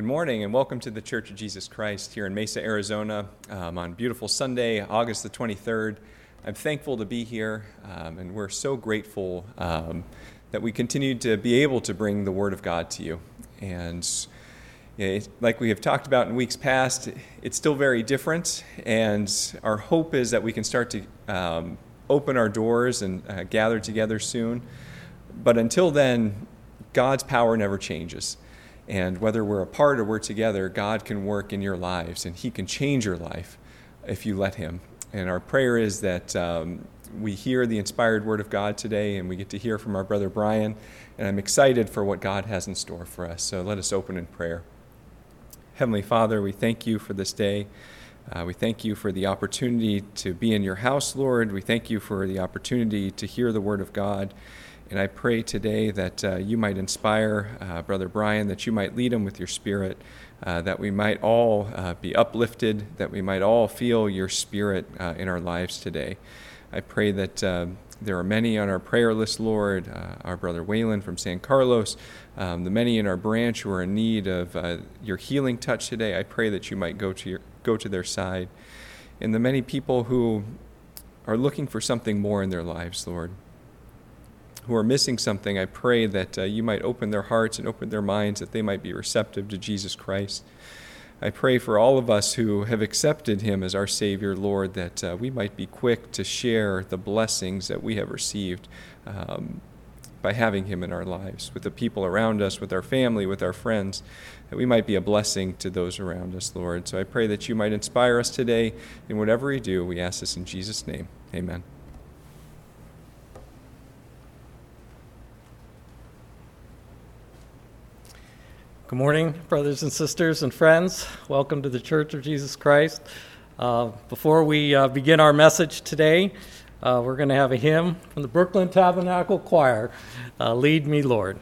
Good morning and welcome to the Church of Jesus Christ here in Mesa, Arizona um, on beautiful Sunday, August the 23rd. I'm thankful to be here um, and we're so grateful um, that we continue to be able to bring the Word of God to you. And it, like we have talked about in weeks past, it's still very different. And our hope is that we can start to um, open our doors and uh, gather together soon. But until then, God's power never changes. And whether we're apart or we're together, God can work in your lives and He can change your life if you let Him. And our prayer is that um, we hear the inspired word of God today and we get to hear from our brother Brian. And I'm excited for what God has in store for us. So let us open in prayer. Heavenly Father, we thank you for this day. Uh, we thank you for the opportunity to be in your house, Lord. We thank you for the opportunity to hear the word of God. And I pray today that uh, you might inspire uh, Brother Brian, that you might lead him with your spirit, uh, that we might all uh, be uplifted, that we might all feel your spirit uh, in our lives today. I pray that uh, there are many on our prayer list, Lord, our brother Waylon from San Carlos, um, the many in our branch who are in need of your healing touch today. I pray that you might go to, your, go to their side. And the many people who are looking for something more in their lives, Lord who are missing something, I pray that uh, you might open their hearts and open their minds, that they might be receptive to Jesus Christ. I pray for all of us who have accepted him as our Savior, Lord, that uh, we might be quick to share the blessings that we have received um, by having him in our lives, with the people around us, with our family, with our friends, that we might be a blessing to those around us, Lord. So I pray that you might inspire us today in whatever we do. We ask this in Jesus' name. Amen. Good morning, brothers and sisters and friends. Welcome to the Church of Jesus Christ. Uh, before we uh, begin our message today, uh, we're going to have a hymn from the Brooklyn Tabernacle Choir uh, Lead Me, Lord.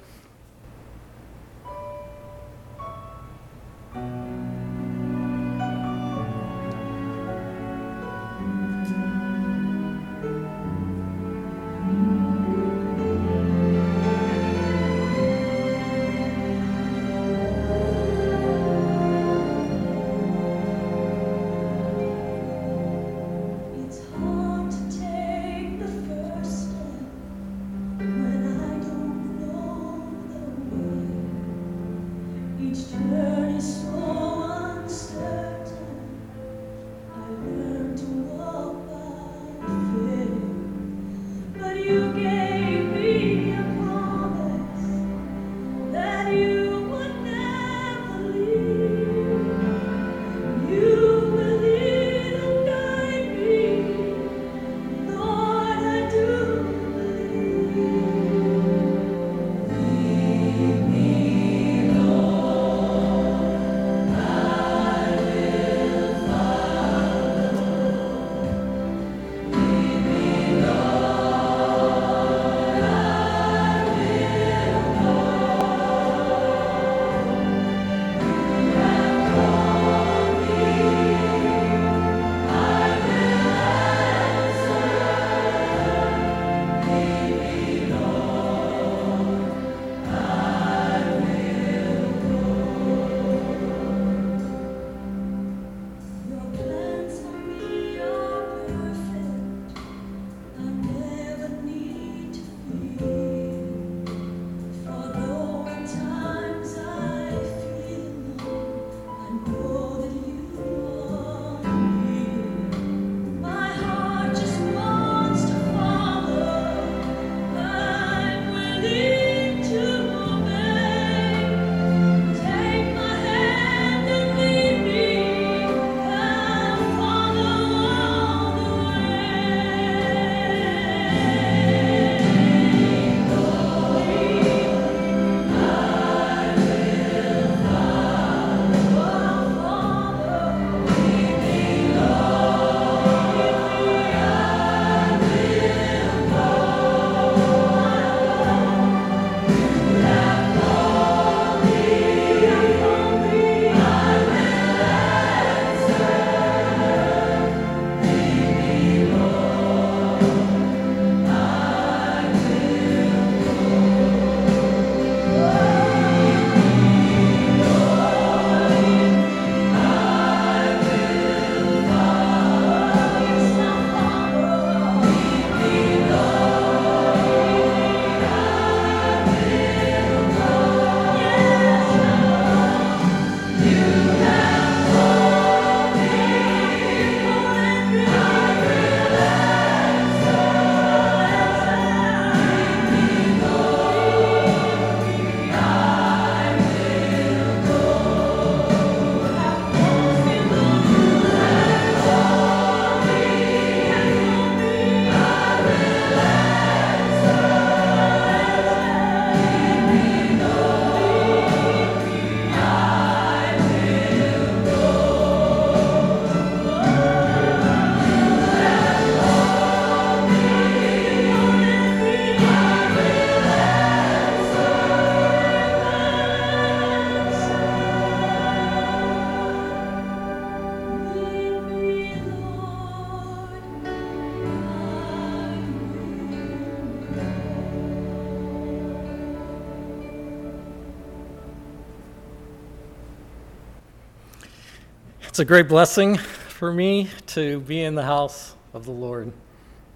It's a great blessing for me to be in the house of the Lord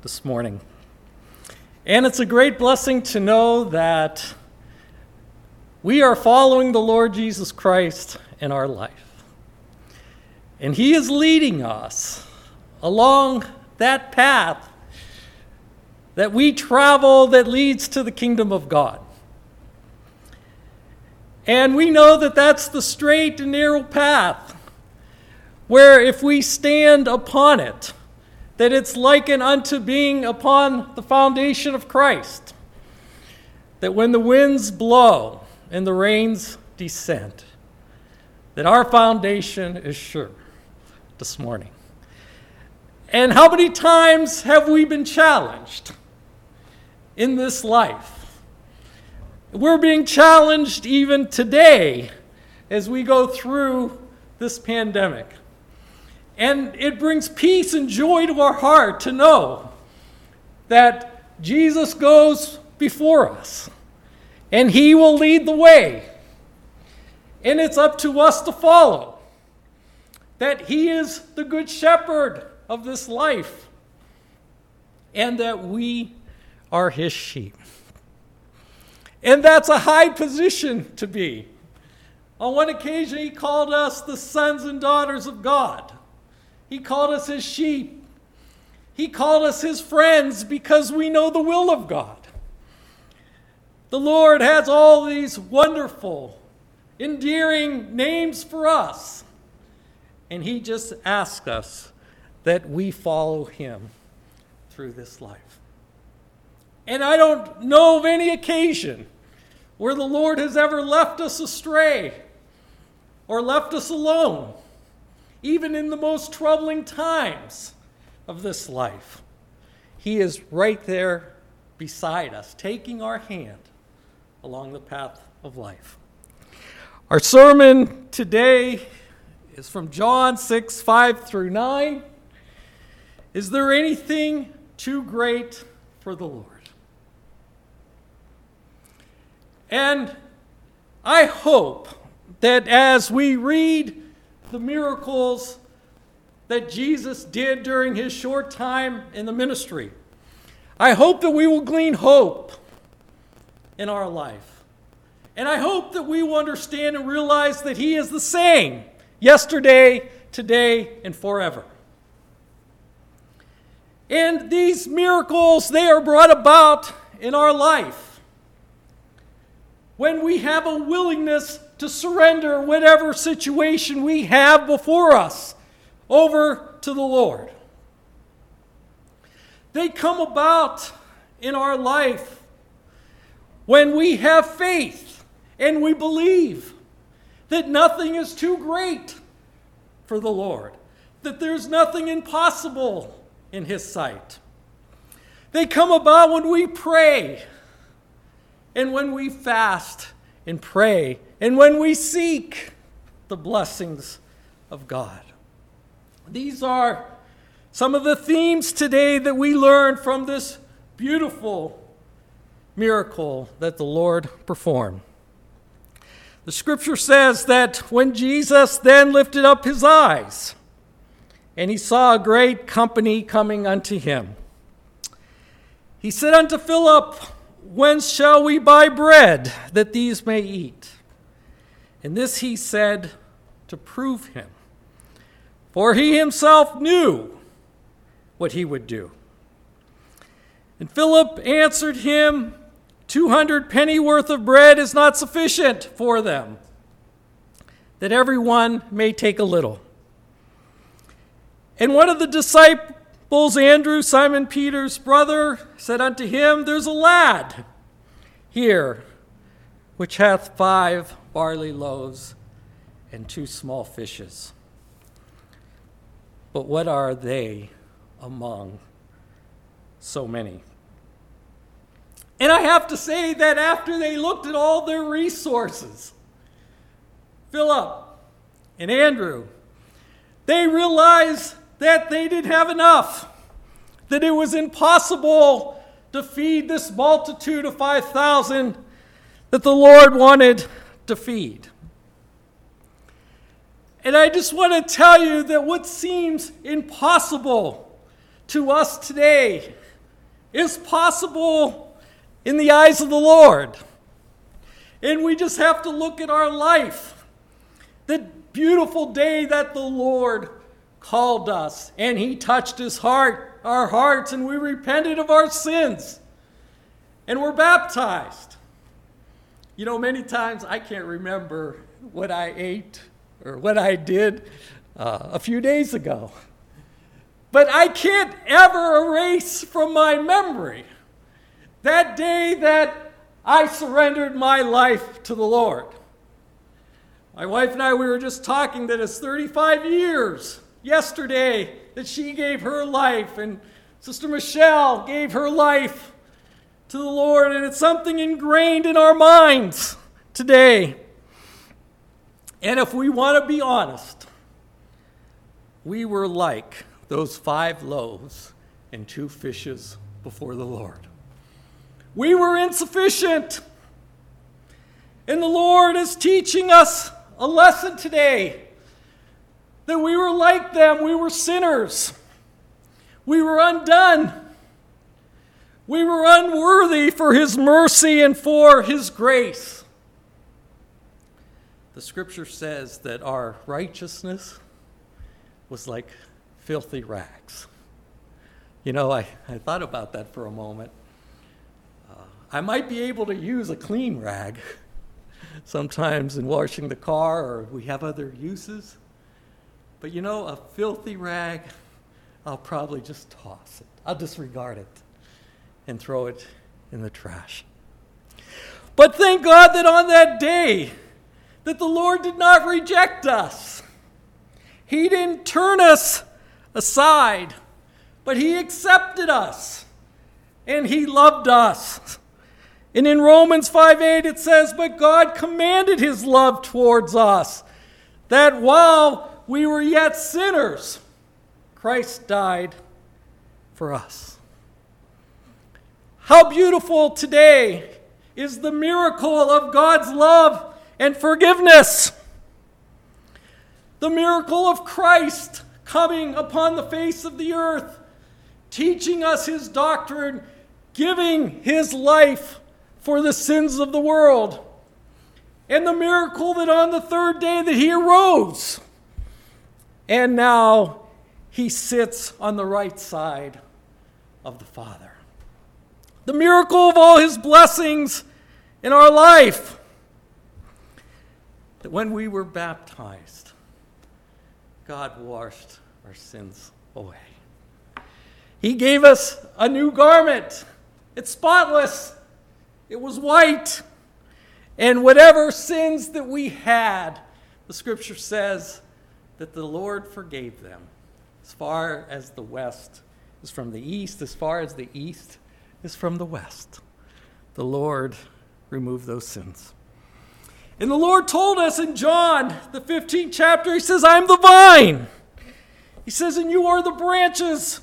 this morning. And it's a great blessing to know that we are following the Lord Jesus Christ in our life. And He is leading us along that path that we travel that leads to the kingdom of God. And we know that that's the straight and narrow path where if we stand upon it, that it's likened unto being upon the foundation of Christ. That when the winds blow and the rains descend, that our foundation is sure this morning. And how many times have we been challenged in this life? We're being challenged even today as we go through this pandemic. And it brings peace and joy to our heart to know that Jesus goes before us and he will lead the way. And it's up to us to follow. That he is the good shepherd of this life and that we are his sheep. And that's a high position to be. On one occasion, he called us the sons and daughters of God. He called us his sheep. He called us his friends because we know the will of God. The Lord has all these wonderful, endearing names for us. And he just asks us that we follow him through this life. And I don't know of any occasion where the Lord has ever left us astray or left us alone even in the most troubling times of this life. He is right there beside us, taking our hand along the path of life. Our sermon today is from John 6 5 through 9. Is there anything too great for the Lord? And I hope that as we read the miracles that Jesus did during his short time in the ministry. I hope that we will glean hope in our life. And I hope that we will understand and realize that he is the same yesterday, today, and forever. And these miracles, they are brought about in our life when we have a willingness to surrender whatever situation we have before us over to the Lord. They come about in our life when we have faith and we believe that nothing is too great for the Lord, that there's nothing impossible in His sight. They come about when we pray and when we fast and pray and when we seek the blessings of God. These are some of the themes today that we learn from this beautiful miracle that the Lord performed. The scripture says that when Jesus then lifted up his eyes, and he saw a great company coming unto him, he said unto Philip, Whence shall we buy bread that these may eat? And this he said to prove him. For he himself knew what he would do. And Philip answered him, Two hundred penny worth of bread is not sufficient for them, that everyone may take a little. And one of the disciples, Andrew, Simon Peter's brother, said unto him, There's a lad here which hath five barley loaves and two small fishes. But what are they among so many? And I have to say that after they looked at all their resources, Philip and Andrew, they realized that they didn't have enough, that it was impossible to feed this multitude of 5,000 that the Lord wanted to feed. And I just want to tell you that what seems impossible to us today is possible in the eyes of the Lord. And we just have to look at our life. The beautiful day that the Lord called us and he touched his heart, our hearts, and we repented of our sins. And we're baptized. You know, many times I can't remember what I ate or what I did uh, a few days ago. But I can't ever erase from my memory that day that I surrendered my life to the Lord. My wife and I, we were just talking that it's 35 years yesterday that she gave her life, and Sister Michelle gave her life to the Lord, and it's something ingrained in our minds today. And if we want to be honest, we were like those five loaves and two fishes before the Lord. We were insufficient. And the Lord is teaching us a lesson today that we were like them. We were sinners. We were undone. We were unworthy for His mercy and for His grace. The scripture says that our righteousness was like filthy rags. You know, I, I thought about that for a moment. Uh, I might be able to use a clean rag sometimes in washing the car, or we have other uses. But you know, a filthy rag, I'll probably just toss it. I'll disregard it and throw it in the trash. But thank God that on that day, that the Lord did not reject us. He didn't turn us aside, but He accepted us and He loved us. And in Romans 5 8, it says, But God commanded His love towards us, that while we were yet sinners, Christ died for us. How beautiful today is the miracle of God's love and forgiveness. The miracle of Christ coming upon the face of the earth, teaching us his doctrine, giving his life for the sins of the world. And the miracle that on the third day that he arose. And now he sits on the right side of the Father. The miracle of all his blessings in our life that when we were baptized, God washed our sins away. He gave us a new garment. It's spotless, it was white. And whatever sins that we had, the scripture says that the Lord forgave them as far as the west is from the east, as far as the east is from the west. The Lord removed those sins. And the Lord told us in John, the 15th chapter, He says, I'm the vine. He says, And you are the branches.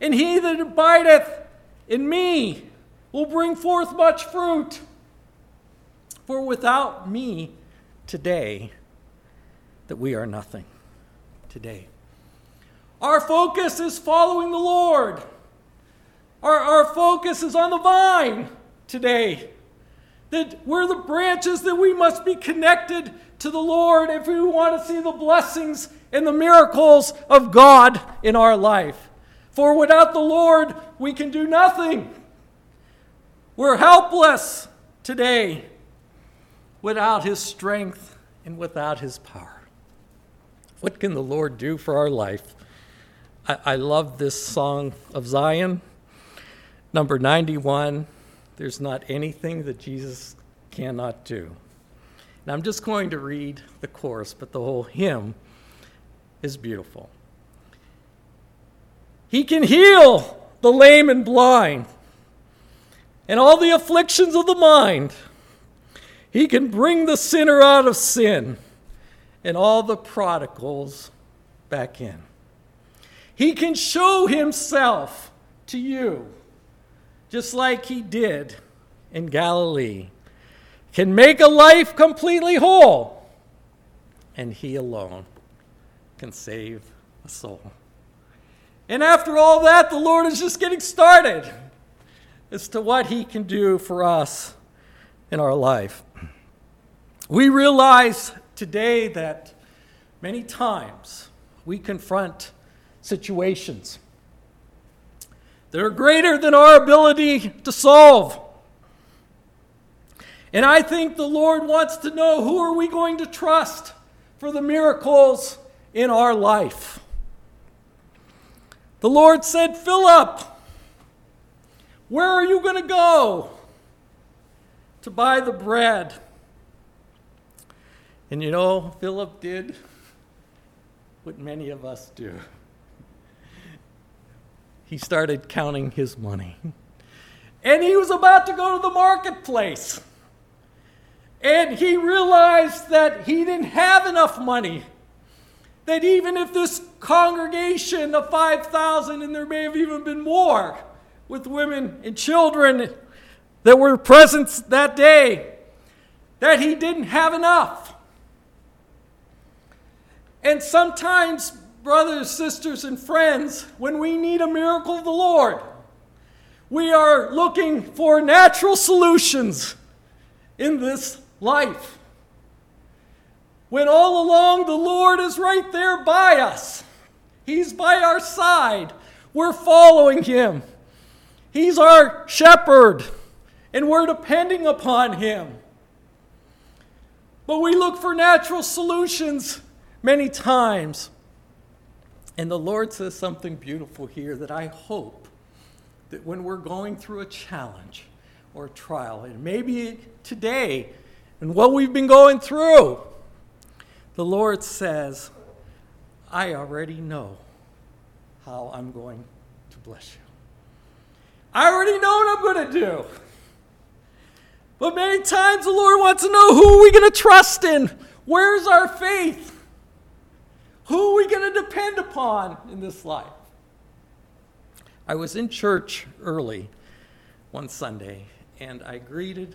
And he that abideth in me will bring forth much fruit. For without me today, that we are nothing. Today. Our focus is following the Lord. Our, our focus is on the vine today that we're the branches that we must be connected to the Lord if we want to see the blessings and the miracles of God in our life. For without the Lord, we can do nothing. We're helpless today without His strength and without His power. What can the Lord do for our life? I, I love this song of Zion, number 91 there's not anything that Jesus cannot do. And I'm just going to read the chorus, but the whole hymn is beautiful. He can heal the lame and blind and all the afflictions of the mind. He can bring the sinner out of sin and all the prodigals back in. He can show himself to you just like he did in Galilee, can make a life completely whole and He alone can save a soul. And after all that, the Lord is just getting started as to what He can do for us in our life. We realize today that many times we confront situations that are greater than our ability to solve. And I think the Lord wants to know who are we going to trust for the miracles in our life. The Lord said, Philip, where are you going to go to buy the bread? And you know, Philip did what many of us do. He started counting his money. And he was about to go to the marketplace. And he realized that he didn't have enough money. That even if this congregation of 5,000, and there may have even been more with women and children that were present that day, that he didn't have enough. And sometimes, brothers, sisters, and friends, when we need a miracle of the Lord, we are looking for natural solutions in this life. When all along the Lord is right there by us, He's by our side, we're following Him. He's our shepherd, and we're depending upon Him. But we look for natural solutions many times. And the Lord says something beautiful here that I hope that when we're going through a challenge or a trial, and maybe today and what we've been going through, the Lord says, I already know how I'm going to bless you. I already know what I'm going to do. But many times the Lord wants to know who are we going to trust in? Where's our faith? Who are we going to depend upon in this life? I was in church early one Sunday and I greeted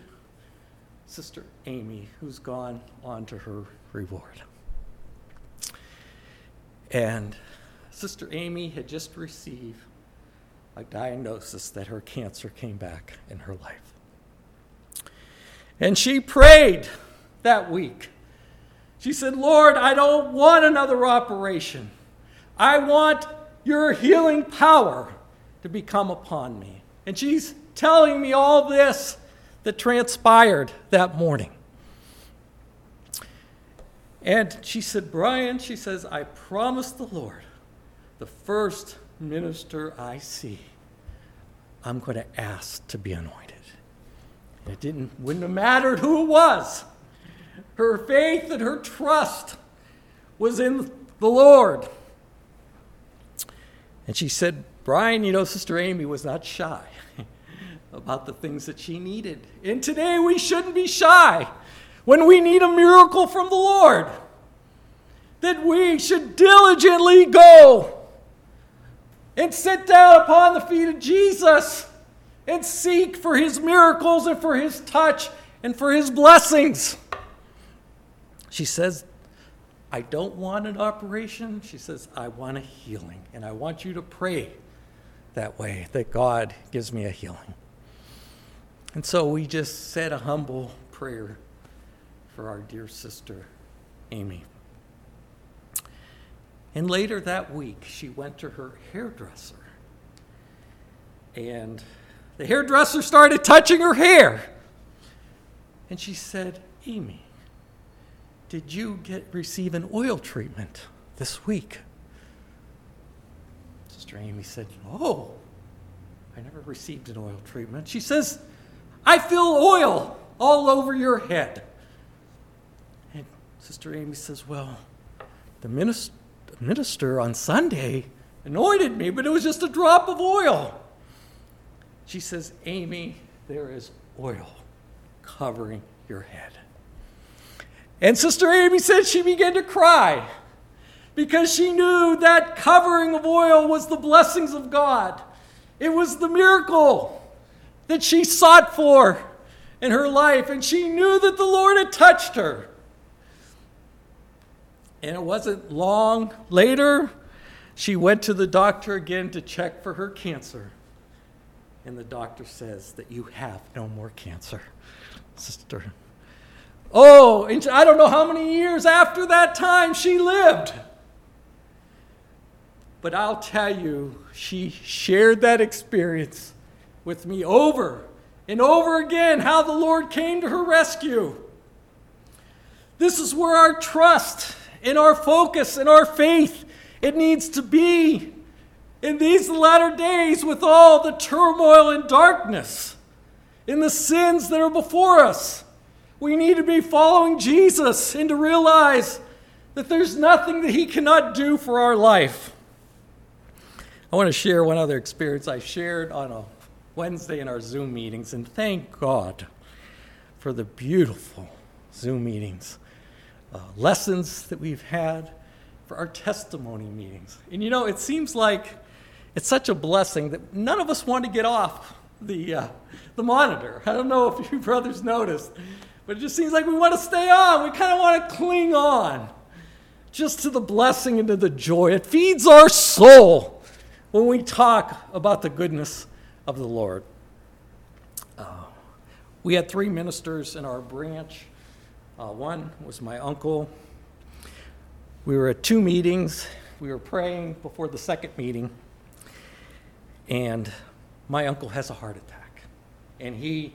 Sister Amy, who's gone on to her reward. And Sister Amy had just received a diagnosis that her cancer came back in her life. And she prayed that week. She said, Lord, I don't want another operation. I want your healing power to become upon me. And she's telling me all this that transpired that morning. And she said, Brian, she says, I promise the Lord, the first minister I see, I'm going to ask to be anointed. It didn't, wouldn't have mattered who it was. Her faith and her trust was in the Lord. And she said, Brian, you know, Sister Amy was not shy about the things that she needed. And today we shouldn't be shy when we need a miracle from the Lord. That we should diligently go and sit down upon the feet of Jesus and seek for his miracles and for his touch and for his blessings. She says, I don't want an operation. She says, I want a healing. And I want you to pray that way, that God gives me a healing. And so we just said a humble prayer for our dear sister, Amy. And later that week, she went to her hairdresser. And the hairdresser started touching her hair. And she said, Amy, did you get receive an oil treatment this week? Sister Amy said, Oh, I never received an oil treatment. She says, I feel oil all over your head. And Sister Amy says, Well, the minister, the minister on Sunday anointed me, but it was just a drop of oil. She says, Amy, there is oil covering your head. And Sister Amy said she began to cry because she knew that covering of oil was the blessings of God. It was the miracle that she sought for in her life, and she knew that the Lord had touched her. And it wasn't long later, she went to the doctor again to check for her cancer. And the doctor says that you have no more cancer, sister. Oh, and I don't know how many years after that time she lived. But I'll tell you, she shared that experience with me over and over again how the Lord came to her rescue. This is where our trust and our focus and our faith it needs to be in these latter days with all the turmoil and darkness in the sins that are before us. We need to be following Jesus and to realize that there's nothing that he cannot do for our life. I want to share one other experience I shared on a Wednesday in our Zoom meetings, and thank God for the beautiful Zoom meetings, uh, lessons that we've had, for our testimony meetings. And you know, it seems like it's such a blessing that none of us want to get off the, uh, the monitor. I don't know if you brothers noticed, but it just seems like we want to stay on. We kind of want to cling on just to the blessing and to the joy. It feeds our soul when we talk about the goodness of the Lord. Uh, we had three ministers in our branch. Uh, one was my uncle. We were at two meetings. We were praying before the second meeting, and my uncle has a heart attack. And he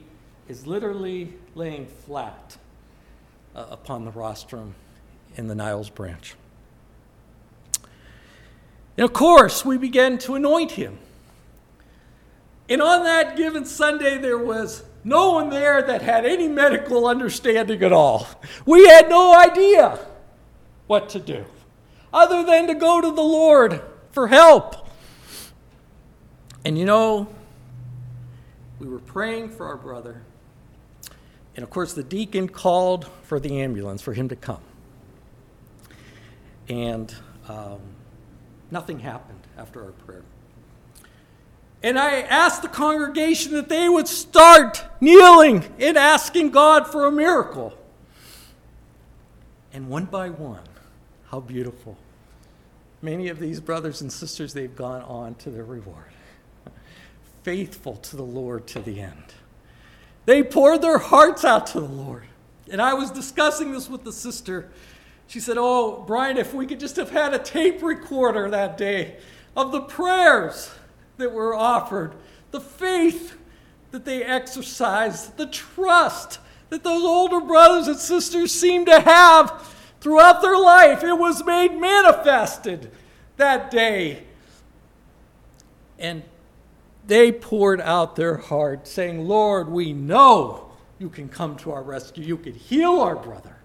is literally laying flat uh, upon the rostrum in the Niles branch. And of course, we began to anoint him. And on that given Sunday, there was no one there that had any medical understanding at all. We had no idea what to do other than to go to the Lord for help. And you know, we were praying for our brother. And of course, the deacon called for the ambulance for him to come. And um, nothing happened after our prayer. And I asked the congregation that they would start kneeling and asking God for a miracle. And one by one, how beautiful. Many of these brothers and sisters, they've gone on to their reward. Faithful to the Lord to the end. They poured their hearts out to the Lord. And I was discussing this with the sister. She said, Oh, Brian, if we could just have had a tape recorder that day of the prayers that were offered, the faith that they exercised, the trust that those older brothers and sisters seemed to have throughout their life. It was made manifested that day. And they poured out their heart, saying, Lord, we know you can come to our rescue. You can heal our brother.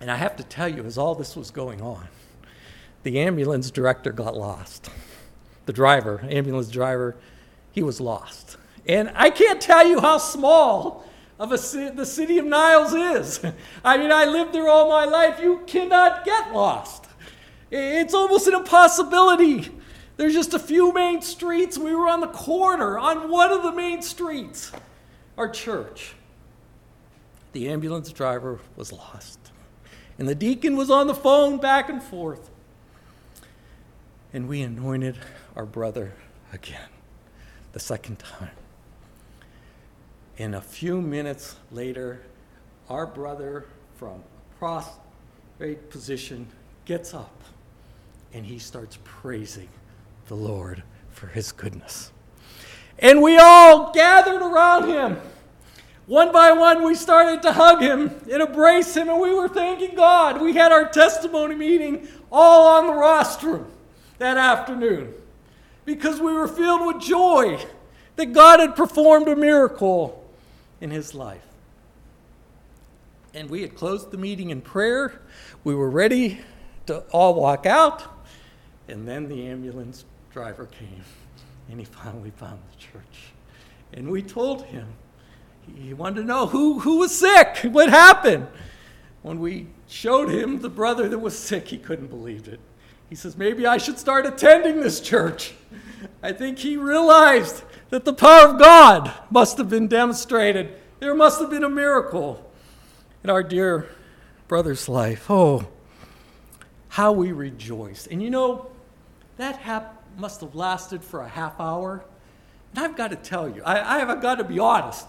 And I have to tell you, as all this was going on, the ambulance director got lost the driver, ambulance driver, he was lost. And I can't tell you how small of a the city of Niles is. I mean, I lived there all my life. You cannot get lost. It's almost an impossibility. There's just a few main streets. We were on the corner on one of the main streets, our church. The ambulance driver was lost. And the deacon was on the phone back and forth. And we anointed our brother again, the second time. And a few minutes later, our brother from a prostrate position gets up and he starts praising the Lord for his goodness. And we all gathered around him. One by one, we started to hug him and embrace him, and we were thanking God. We had our testimony meeting all on the rostrum that afternoon because we were filled with joy that God had performed a miracle in his life. And we had closed the meeting in prayer. We were ready to all walk out. And then the ambulance driver came and he finally found the church. And we told him, he wanted to know who, who was sick, what happened. When we showed him the brother that was sick, he couldn't believe it. He says, Maybe I should start attending this church. I think he realized that the power of God must have been demonstrated. There must have been a miracle in our dear brother's life. Oh, how we rejoiced. And you know, that hap- must have lasted for a half hour. And I've got to tell you, I, I have got to be honest.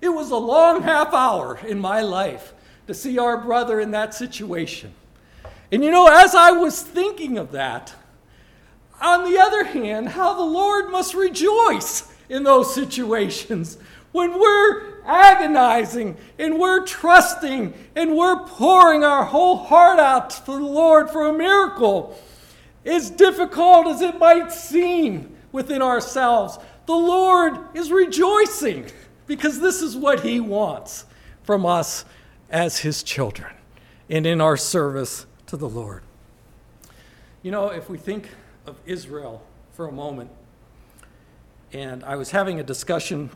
It was a long half hour in my life to see our brother in that situation. And you know, as I was thinking of that, on the other hand, how the Lord must rejoice in those situations when we're agonizing and we're trusting and we're pouring our whole heart out to the Lord for a miracle. As difficult as it might seem within ourselves, the Lord is rejoicing because this is what He wants from us as His children and in our service to the Lord. You know, if we think of Israel for a moment, and I was having a discussion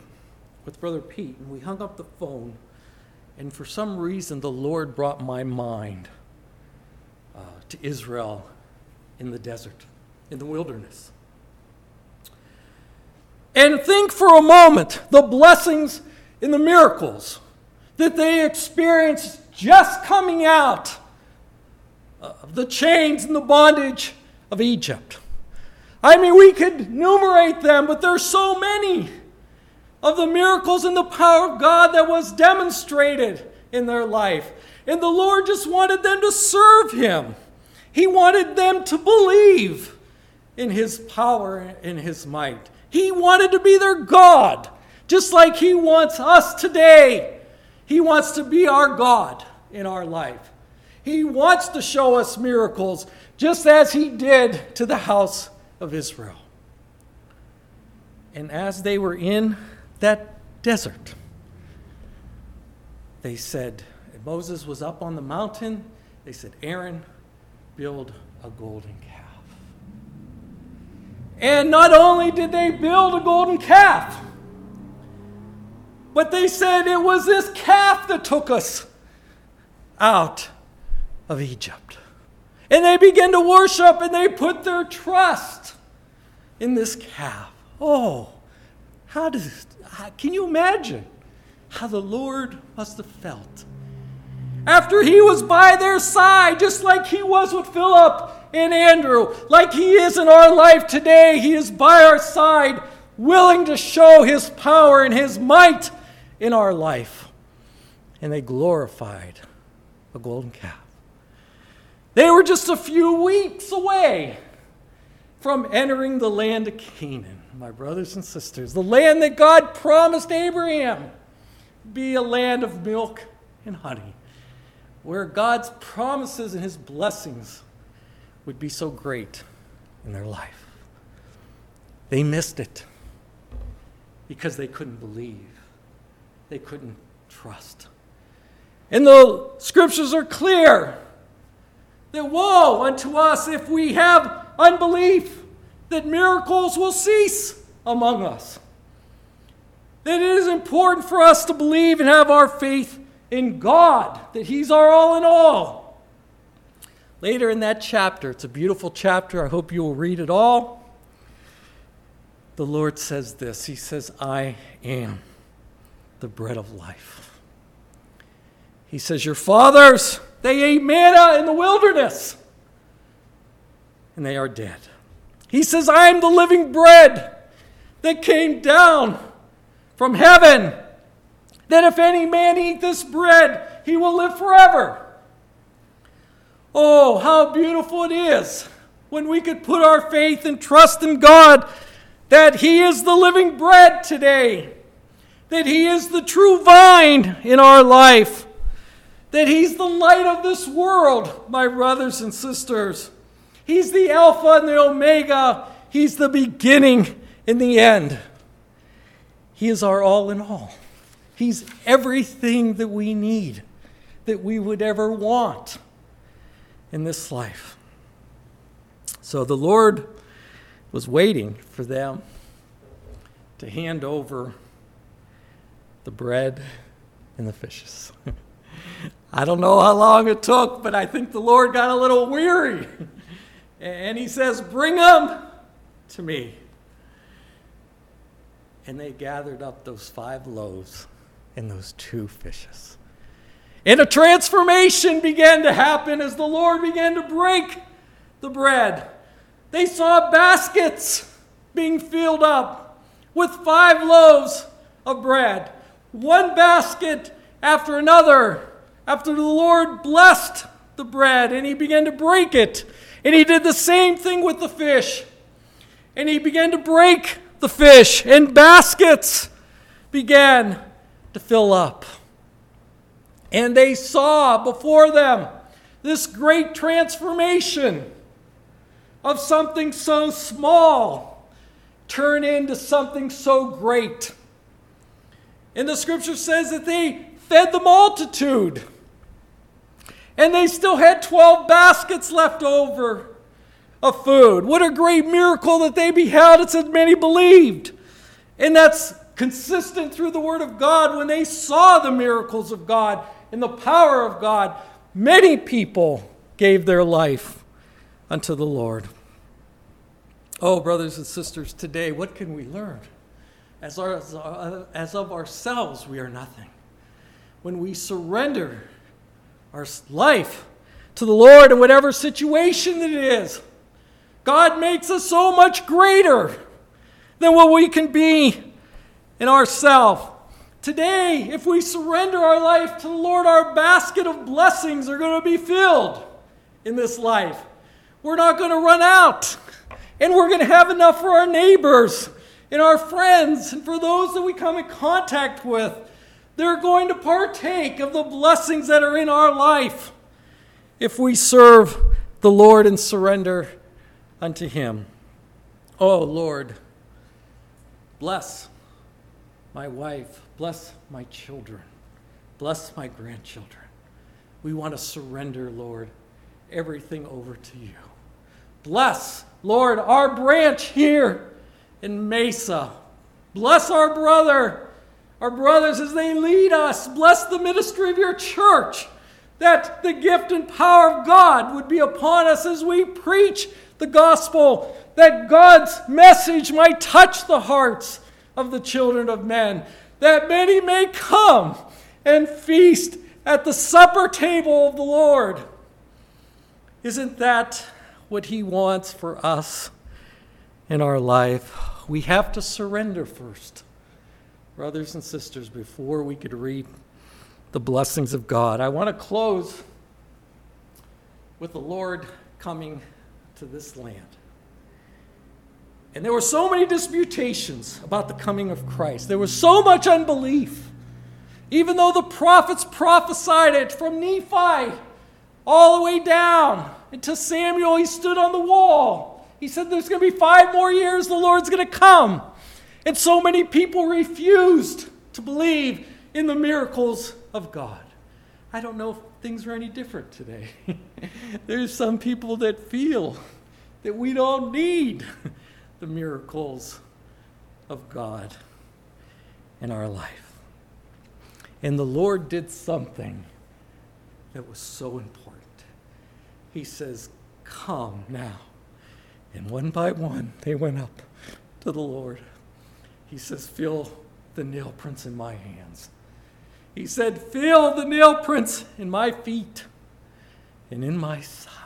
with Brother Pete, and we hung up the phone, and for some reason, the Lord brought my mind uh, to Israel in the desert, in the wilderness. And think for a moment the blessings and the miracles that they experienced just coming out of the chains and the bondage of Egypt. I mean, we could enumerate them, but there's so many of the miracles and the power of God that was demonstrated in their life. And the Lord just wanted them to serve Him. He wanted them to believe in His power and His might. He wanted to be their God, just like He wants us today. He wants to be our God in our life. He wants to show us miracles, just as He did to the house of Israel. And as they were in that desert, they said, Moses was up on the mountain. They said, Aaron, build a golden calf. And not only did they build a golden calf, but they said it was this calf that took us out of Egypt. And they began to worship and they put their trust in this calf. Oh, how does, how, can you imagine how the Lord must have felt? After he was by their side, just like he was with Philip and Andrew, like he is in our life today, he is by our side, willing to show his power and his might in our life. And they glorified a golden calf. They were just a few weeks away from entering the land of Canaan, my brothers and sisters, the land that God promised Abraham be a land of milk and honey, where God's promises and his blessings would be so great in their life. They missed it because they couldn't believe, they couldn't trust. And the scriptures are clear that woe unto us if we have unbelief, that miracles will cease among us. That it is important for us to believe and have our faith in God, that He's our all in all. Later in that chapter, it's a beautiful chapter. I hope you will read it all. The Lord says this He says, I am the bread of life. He says, Your fathers, they ate manna in the wilderness and they are dead. He says, I am the living bread that came down from heaven, that if any man eat this bread, he will live forever. Oh, how beautiful it is when we could put our faith and trust in God that He is the living bread today, that He is the true vine in our life, that He's the light of this world, my brothers and sisters. He's the Alpha and the Omega. He's the beginning and the end. He is our all in all. He's everything that we need, that we would ever want in this life. So the Lord was waiting for them to hand over the bread and the fishes. I don't know how long it took, but I think the Lord got a little weary. And he says, Bring them to me. And they gathered up those five loaves those two fishes. And a transformation began to happen as the Lord began to break the bread. They saw baskets being filled up with five loaves of bread, one basket after another, after the Lord blessed the bread and he began to break it. And he did the same thing with the fish. And he began to break the fish, and baskets began to fill up. And they saw before them this great transformation of something so small turn into something so great. And the scripture says that they fed the multitude. And they still had 12 baskets left over of food. What a great miracle that they beheld. It said many believed. And that's consistent through the Word of God when they saw the miracles of God and the power of God. Many people gave their life unto the Lord. Oh, brothers and sisters, today, what can we learn? As, our, as of ourselves, we are nothing. When we surrender our life to the Lord in whatever situation it is, God makes us so much greater than what we can be in ourselves. Today, if we surrender our life to the Lord, our basket of blessings are going to be filled in this life. We're not going to run out. And we're going to have enough for our neighbors and our friends and for those that we come in contact with. They're going to partake of the blessings that are in our life if we serve the Lord and surrender unto him. Oh Lord, bless my wife, bless my children, bless my grandchildren. We want to surrender, Lord, everything over to you. Bless, Lord, our branch here in Mesa. Bless our brother, our brothers as they lead us. Bless the ministry of your church, that the gift and power of God would be upon us as we preach the gospel, that God's message might touch the hearts of the children of men, that many may come and feast at the supper table of the Lord. Isn't that what He wants for us in our life? We have to surrender first, brothers and sisters, before we could reap the blessings of God. I want to close with the Lord coming to this land. And there were so many disputations about the coming of Christ. There was so much unbelief. Even though the prophets prophesied it from Nephi all the way down until Samuel, he stood on the wall. He said, There's going to be five more years, the Lord's going to come. And so many people refused to believe in the miracles of God. I don't know if things are any different today. There's some people that feel that we don't need the miracles of God in our life. And the Lord did something that was so important. He says, Come now. And one by one, they went up to the Lord. He says, Feel the nail prints in my hands. He said, Feel the nail prints in my feet and in my side.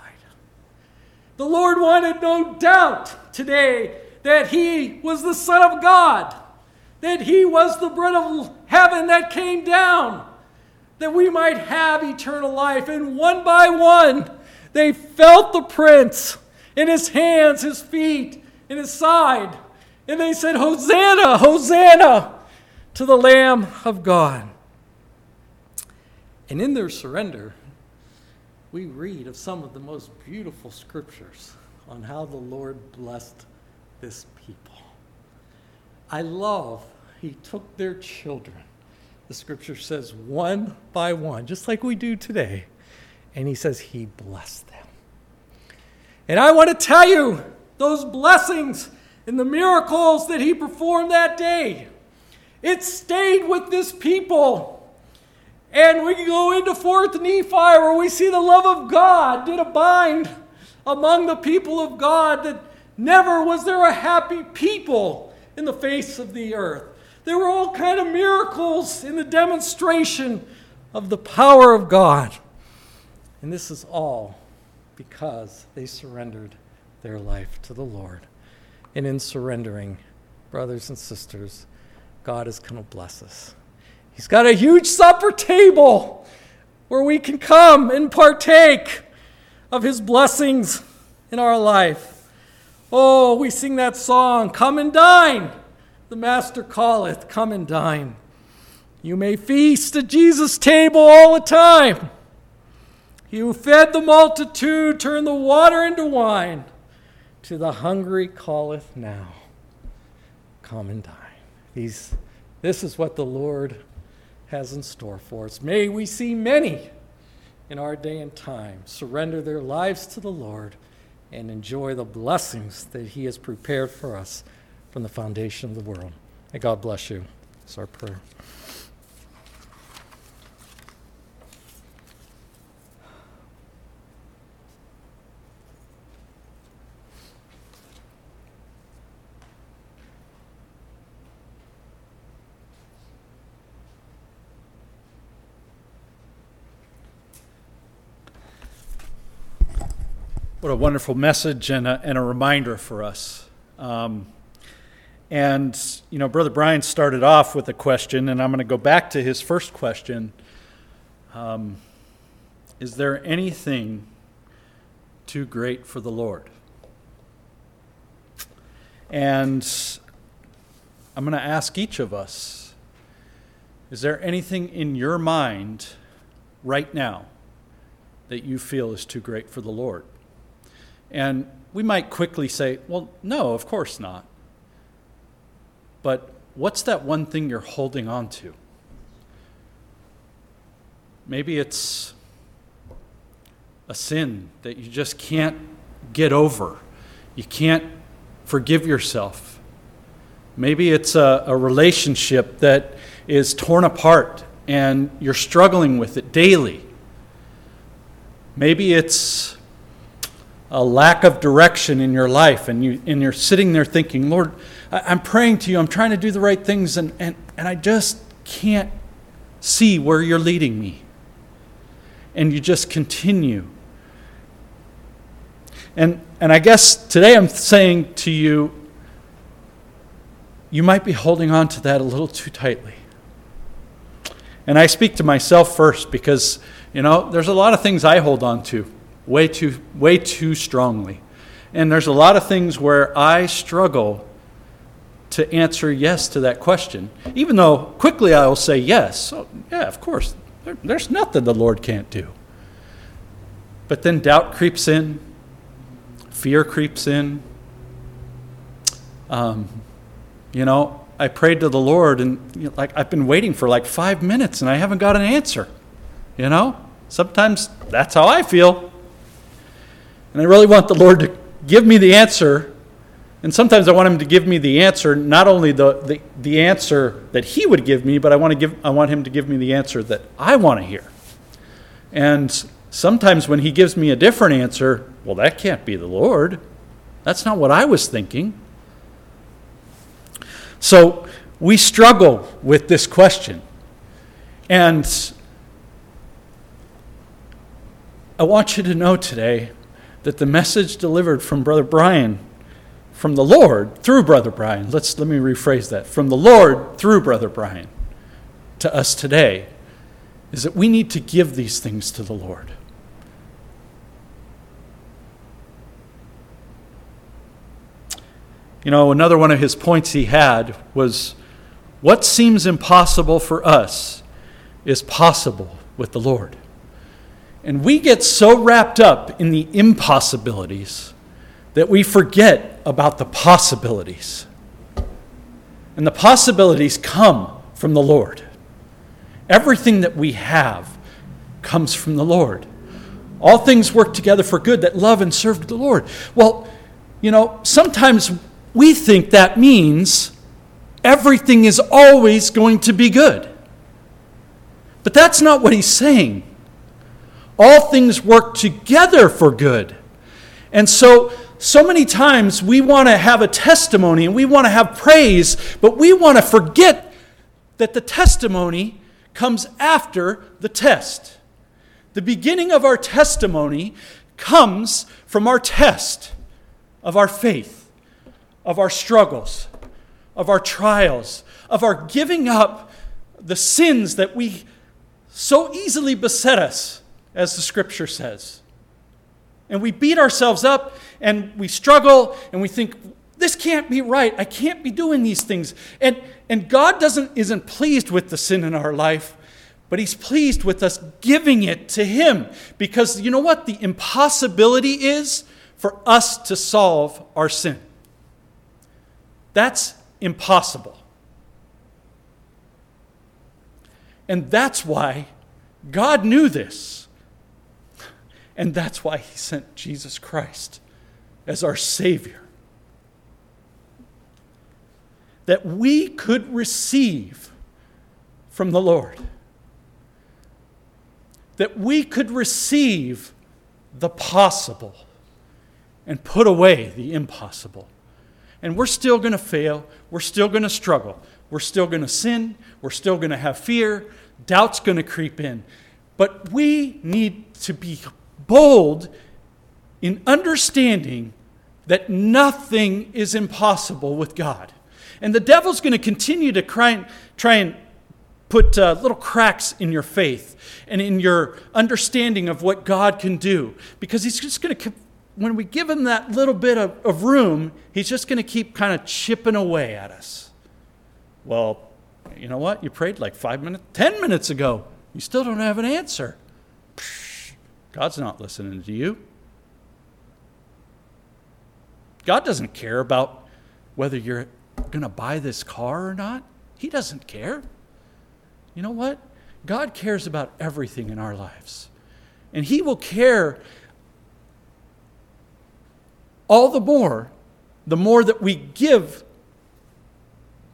The Lord wanted no doubt today that He was the Son of God, that He was the bread of heaven that came down, that we might have eternal life. And one by one, they felt the prints in His hands, His feet, in His side. And they said, Hosanna, Hosanna to the Lamb of God. And in their surrender, we read of some of the most beautiful scriptures on how the Lord blessed this people. I love he took their children, the scripture says, one by one, just like we do today, and he says he blessed them. And I want to tell you, those blessings and the miracles that he performed that day, it stayed with this people and we can go into fourth Nephi where we see the love of God did abide among the people of God that never was there a happy people in the face of the earth. There were all kind of miracles in the demonstration of the power of God. And this is all because they surrendered their life to the Lord. And in surrendering, brothers and sisters, God is going to bless us. He's got a huge supper table where we can come and partake of His blessings in our life. Oh, we sing that song, Come and Dine. The Master calleth, Come and dine. You may feast at Jesus' table all the time. He who fed the multitude turned the water into wine. To the hungry calleth now. Come and dine. These, this is what the Lord has in store for us. May we see many in our day and time surrender their lives to the Lord and enjoy the blessings that He has prepared for us from the foundation of the world. May God bless you. It's our prayer. What a wonderful message and a, and a reminder for us. Um, and, you know, Brother Brian started off with a question, and I'm going to go back to his first question. Um, is there anything too great for the Lord? And I'm going to ask each of us is there anything in your mind right now that you feel is too great for the Lord? And we might quickly say, well, no, of course not. But what's that one thing you're holding on to? Maybe it's a sin that you just can't get over. You can't forgive yourself. Maybe it's a, a relationship that is torn apart and you're struggling with it daily. Maybe it's a lack of direction in your life and, you, and you're sitting there thinking, Lord, I, am praying to you, I'm trying to do the right things, and, and, and I just can't see where you're leading me. And you just continue. And, and I guess today I'm saying to you, you might be holding on to that a little too tightly. And I speak to myself first because, you know, there's a lot of things I hold on to way too, way too strongly. And there's a lot of things where I struggle to answer yes to that question, even though quickly I will say yes. Oh, yeah, of course. There, there's nothing the Lord can't do. But then doubt creeps in, fear creeps in. Um, you know, I prayed to the Lord, and you know, like I've been waiting for like five minutes, and I haven't got an answer. You know, sometimes that's how I feel. And I really want the Lord to give me the answer. And sometimes I want Him to give me the answer, not only the, the, the answer that He would give me, but I want, to give, I want Him to give me the answer that I want to hear. And sometimes when He gives me a different answer, well, that can't be the Lord. That's not what I was thinking. So we struggle with this question. And I want you to know today that the message delivered from Brother Brian, from the Lord through Brother Brian, let's let me rephrase that, from the Lord through Brother Brian to us today, is that we need to give these things to the Lord. You know, another one of his points he had was what seems impossible for us is possible with the Lord. And we get so wrapped up in the impossibilities that we forget about the possibilities. And the possibilities come from the Lord. Everything that we have comes from the Lord. All things work together for good that love and serve the Lord. Well, you know, sometimes we think that means everything is always going to be good. But that's not what he's saying all things work together for good. And so, so many times we want to have a testimony and we want to have praise, but we want to forget that the testimony comes after the test. The beginning of our testimony comes from our test of our faith, of our struggles, of our trials, of our giving up the sins that we so easily beset us, as the scripture says. And we beat ourselves up and we struggle and we think, this can't be right. I can't be doing these things. And, and God doesn't, isn't pleased with the sin in our life, but He's pleased with us giving it to Him. Because you know what? The impossibility is for us to solve our sin. That's impossible. And that's why God knew this. And that's why He sent Jesus Christ as our Savior. That we could receive from the Lord. That we could receive the possible and put away the impossible. And we're still going to fail. We're still going to struggle. We're still going to sin. We're still going to have fear. Doubt's going to creep in. But we need to be bold in understanding that nothing is impossible with God. And the devil's going to continue to and, try and put uh, little cracks in your faith and in your understanding of what God can do because he's just going to when we give him that little bit of, of room, he's just going to keep kind of chipping away at us. Well, you know what? You prayed like five minutes, ten minutes ago. You still don't have an answer. God's not listening to you. God doesn't care about whether you're going to buy this car or not. He doesn't care. You know what? God cares about everything in our lives. And He will care all the more the more that we give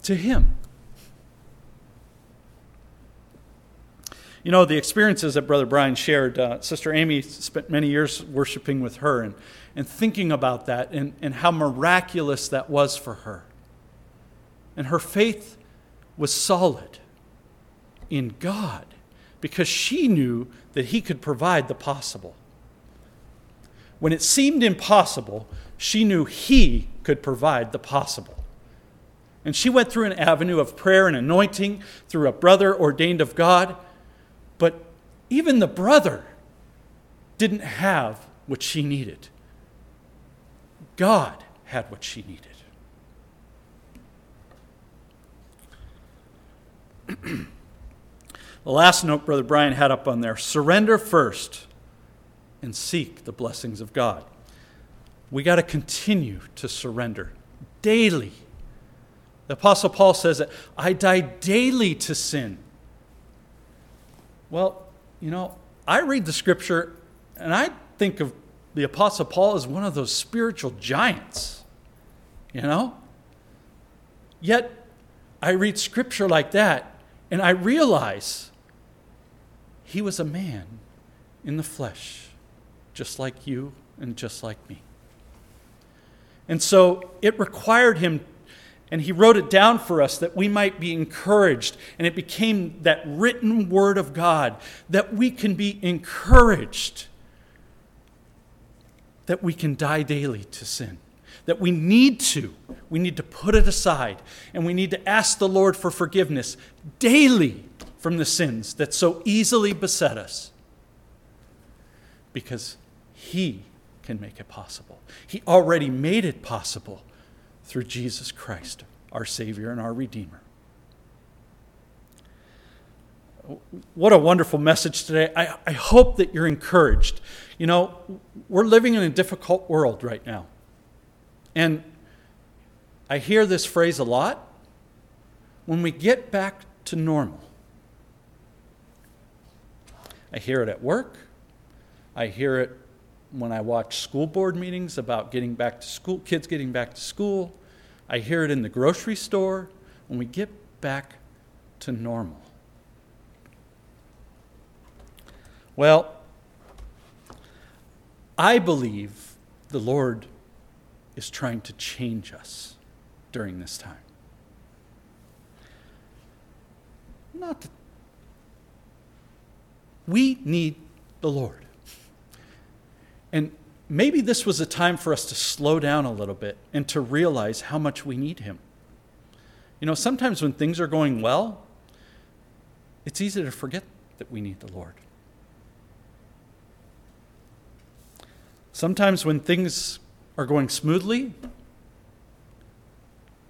to Him. You know, the experiences that Brother Brian shared, uh, Sister Amy spent many years worshiping with her and, and thinking about that and, and how miraculous that was for her. And her faith was solid in God because she knew that He could provide the possible. When it seemed impossible, she knew He could provide the possible. And she went through an avenue of prayer and anointing through a brother ordained of God. Even the brother didn't have what she needed. God had what she needed. the last note Brother Brian had up on there surrender first and seek the blessings of God. We got to continue to surrender daily. The Apostle Paul says that I die daily to sin. Well, you know, I read the scripture and I think of the Apostle Paul as one of those spiritual giants, you know? Yet, I read scripture like that and I realize he was a man in the flesh just like you and just like me. And so it required him, and he wrote it down for us that we might be encouraged. And it became that written word of God that we can be encouraged, that we can die daily to sin. That we need to. We need to put it aside. And we need to ask the Lord for forgiveness daily from the sins that so easily beset us. Because he can make it possible. He already made it possible through Jesus Christ, our Savior and our Redeemer. What a wonderful message today. I, I hope that you're encouraged. You know, we're living in a difficult world right now. And I hear this phrase a lot. When we get back to normal, I hear it at work. I hear it when I watch school board meetings about getting back to school, kids getting back to school. I hear it in the grocery store when we get back to normal. Well, I believe the Lord is trying to change us during this time. Not to We need the Lord. And maybe this was a time for us to slow down a little bit and to realize how much we need Him. You know, sometimes when things are going well, it's easy to forget that we need the Lord. Sometimes when things are going smoothly,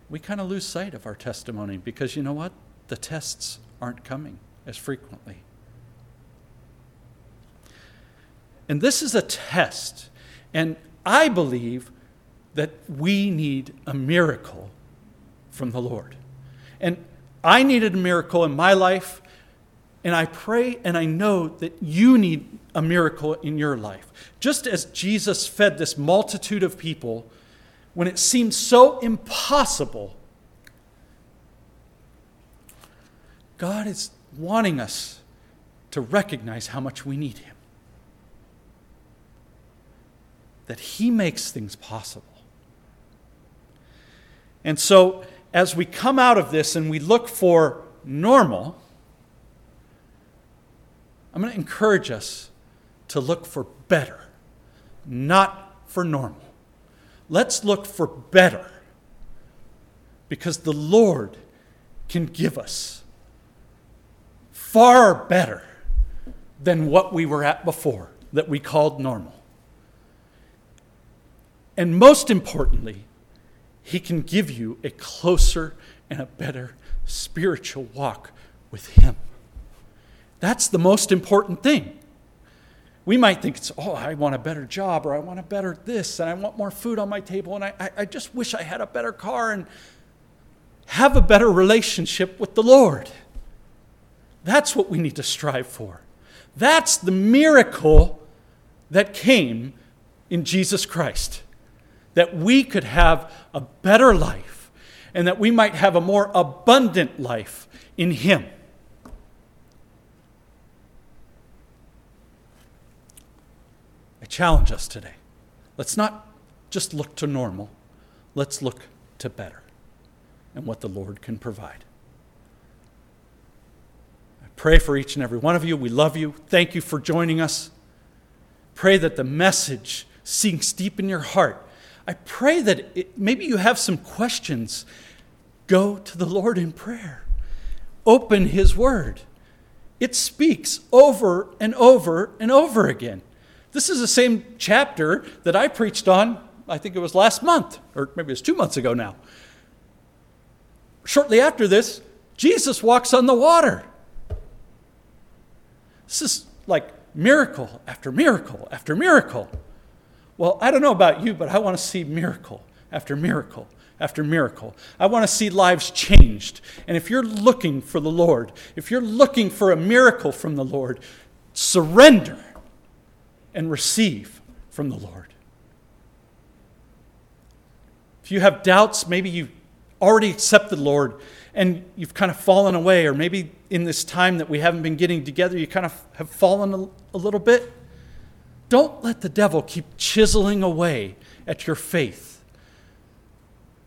we kind of lose sight of our testimony because you know what? The tests aren't coming as frequently. And this is a test. And I believe that we need a miracle from the Lord. And I needed a miracle in my life, and I pray and I know that you need a miracle in your life. Just as Jesus fed this multitude of people when it seemed so impossible, God is wanting us to recognize how much we need Him. That He makes things possible. And so, as we come out of this and we look for normal, I'm going to encourage us to look for better, not for normal. Let's look for better because the Lord can give us far better than what we were at before that we called normal. And most importantly, He can give you a closer and a better spiritual walk with Him. That's the most important thing. We might think it's, oh, I want a better job, or I want a better this, and I want more food on my table, and I, I, I just wish I had a better car, and have a better relationship with the Lord. That's what we need to strive for. That's the miracle that came in Jesus Christ. That we could have a better life and that we might have a more abundant life in Him. I challenge us today. Let's not just look to normal, let's look to better and what the Lord can provide. I pray for each and every one of you. We love you. Thank you for joining us. Pray that the message sinks deep in your heart. I pray that it, maybe you have some questions. Go to the Lord in prayer. Open His Word. It speaks over and over and over again. This is the same chapter that I preached on, I think it was last month, or maybe it was two months ago now. Shortly after this, Jesus walks on the water. This is like miracle after miracle after miracle. Well, I don't know about you, but I want to see miracle after miracle after miracle. I want to see lives changed. And if you're looking for the Lord, if you're looking for a miracle from the Lord, surrender and receive from the Lord. If you have doubts, maybe you already accepted the Lord and you've kind of fallen away, or maybe in this time that we haven't been getting together, you kind of have fallen a, a little bit. Don't let the devil keep chiseling away at your faith.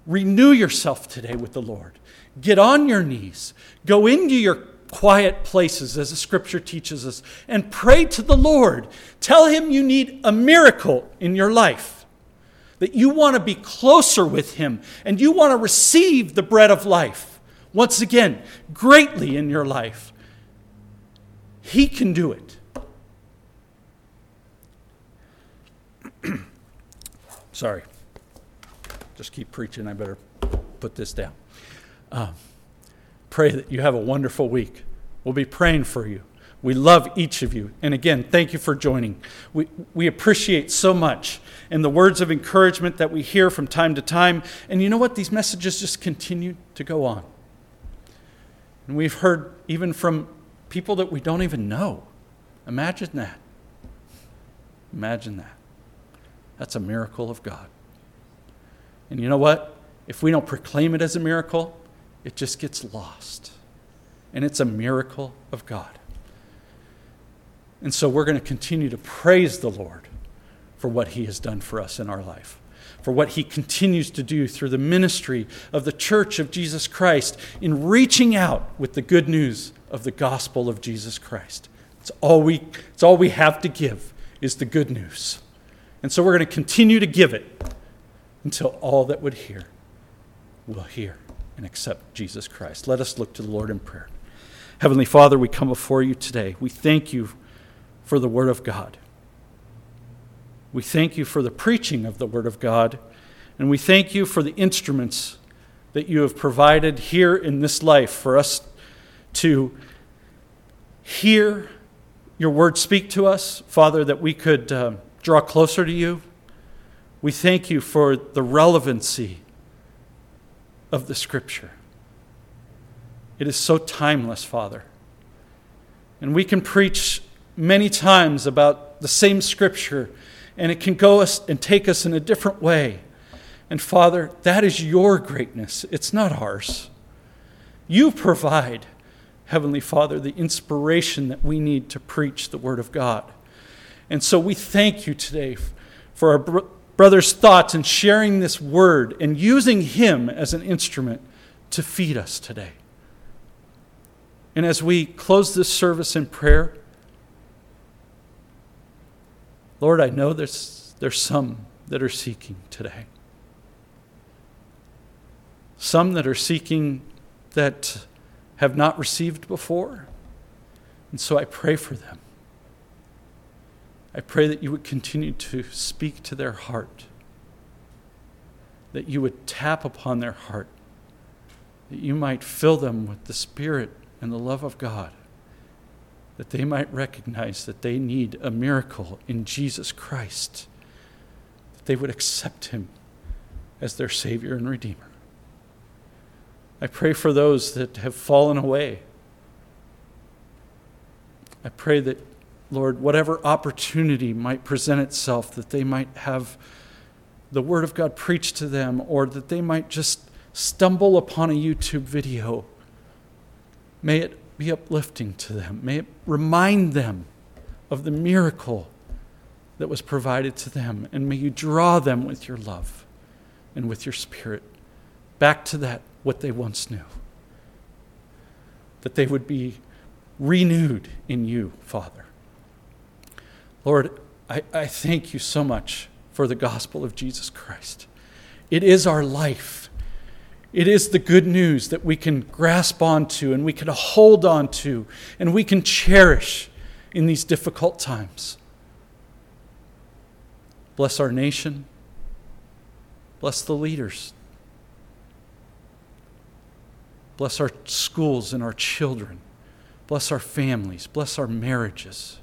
Renew yourself today with the Lord. Get on your knees. Go into your quiet places, as the scripture teaches us, and pray to the Lord. Tell him you need a miracle in your life, that you want to be closer with him, and you want to receive the bread of life once again, greatly in your life. He can do it. Sorry. Just keep preaching. I better put this down. Um, pray that you have a wonderful week. We'll be praying for you. We love each of you. And again, thank you for joining. We, we appreciate so much and the words of encouragement that we hear from time to time. And you know what? These messages just continue to go on. And we've heard even from people that we don't even know. Imagine that. Imagine that. That's a miracle of God. And you know what? If we don't proclaim it as a miracle, it just gets lost. And it's a miracle of God. And so we're going to continue to praise the Lord for what He has done for us in our life, for what He continues to do through the ministry of the Church of Jesus Christ in reaching out with the good news of the gospel of Jesus Christ. It's all we, it's all we have to give is the good news. And so we're going to continue to give it until all that would hear will hear and accept Jesus Christ. Let us look to the Lord in prayer. Heavenly Father, we come before you today. We thank you for the Word of God. We thank you for the preaching of the Word of God. And we thank you for the instruments that you have provided here in this life for us to hear your word speak to us, Father, that we could uh, draw closer to you. We thank you for the relevancy of the Scripture. It is so timeless, Father. And we can preach many times about the same Scripture, and it can go us and take us in a different way. And Father, that is your greatness, it's not ours. You provide, Heavenly Father, the inspiration that we need to preach the Word of God. And so we thank you today for our br- brother's thoughts and sharing this Word and using him as an instrument to feed us today. And as we close this service in prayer, Lord, I know there's, there's some that are seeking today. Some that are seeking that have not received before. And so I pray for them. I pray that you would continue to speak to their heart, that you would tap upon their heart, that you might fill them with the Spirit and the love of God, that they might recognize that they need a miracle in Jesus Christ, that they would accept Him as their Savior and Redeemer. I pray for those that have fallen away. I pray that Lord, whatever opportunity might present itself, that they might have the Word of God preached to them, or that they might just stumble upon a YouTube video. May it be uplifting to them. May it remind them of the miracle that was provided to them. And may you draw them with your love and with your spirit back to that, what they once knew. That they would be renewed in you, Father. Lord, I, I thank you so much for the gospel of Jesus Christ. It is our life. It is the good news that we can grasp onto and we can hold onto and we can cherish in these difficult times. Bless our nation. Bless the leaders. Bless our schools and our children. Bless our families. Bless our marriages.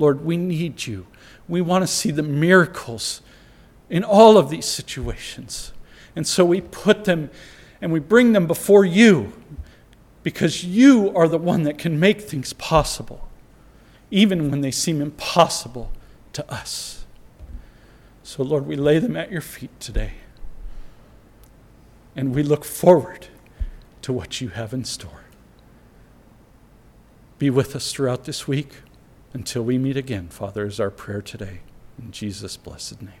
Lord, we need you. We want to see the miracles in all of these situations. And so we put them and we bring them before you because you are the one that can make things possible, even when they seem impossible to us. So, Lord, we lay them at your feet today. And we look forward to what you have in store. Be with us throughout this week. Until we meet again, Father, is our prayer today. In Jesus' blessed name.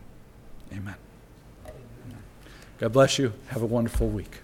Amen. God bless you. Have a wonderful week.